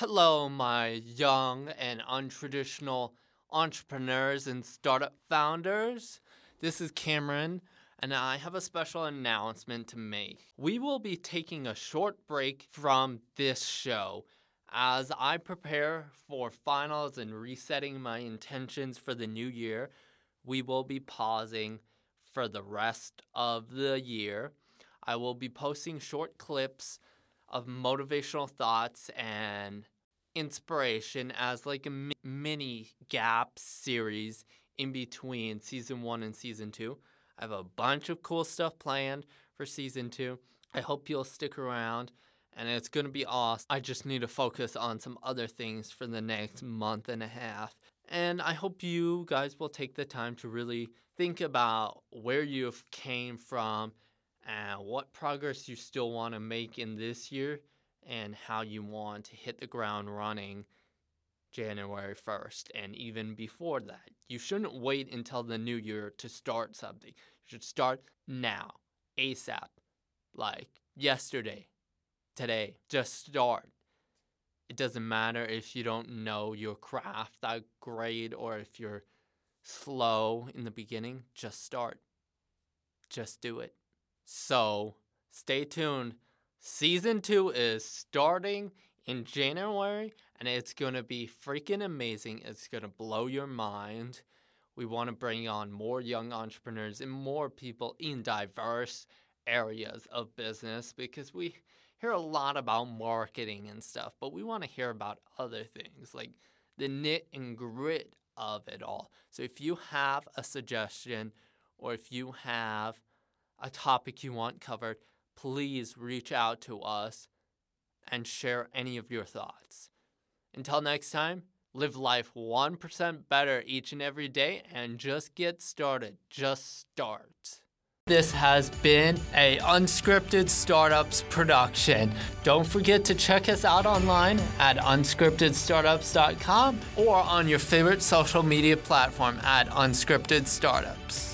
Hello, my young and untraditional entrepreneurs and startup founders. This is Cameron, and I have a special announcement to make. We will be taking a short break from this show as I prepare for finals and resetting my intentions for the new year. We will be pausing for the rest of the year. I will be posting short clips of motivational thoughts and inspiration as like a mi- mini gap series in between season one and season two. I have a bunch of cool stuff planned for season two. I hope you'll stick around and it's going to be awesome. I just need to focus on some other things for the next month and a half. And I hope you guys will take the time to really think about where you've came from and what progress you still want to make in this year and how you want to hit the ground running January 1st and even before that. You shouldn't wait until the new year to start something. You should start now, ASAP, like yesterday, today. Just start. It doesn't matter if you don't know your craft that great or if you're slow in the beginning, just start. Just do it. So stay tuned. Season two is starting in January and it's going to be freaking amazing. It's going to blow your mind. We want to bring on more young entrepreneurs and more people in diverse areas of business because we hear a lot about marketing and stuff, but we want to hear about other things like the knit and grit of it all. So if you have a suggestion or if you have a topic you want covered, please reach out to us and share any of your thoughts. Until next time, live life 1% better each and every day and just get started. Just start. This has been a Unscripted Startups production. Don't forget to check us out online at unscriptedstartups.com or on your favorite social media platform at Unscripted Startups.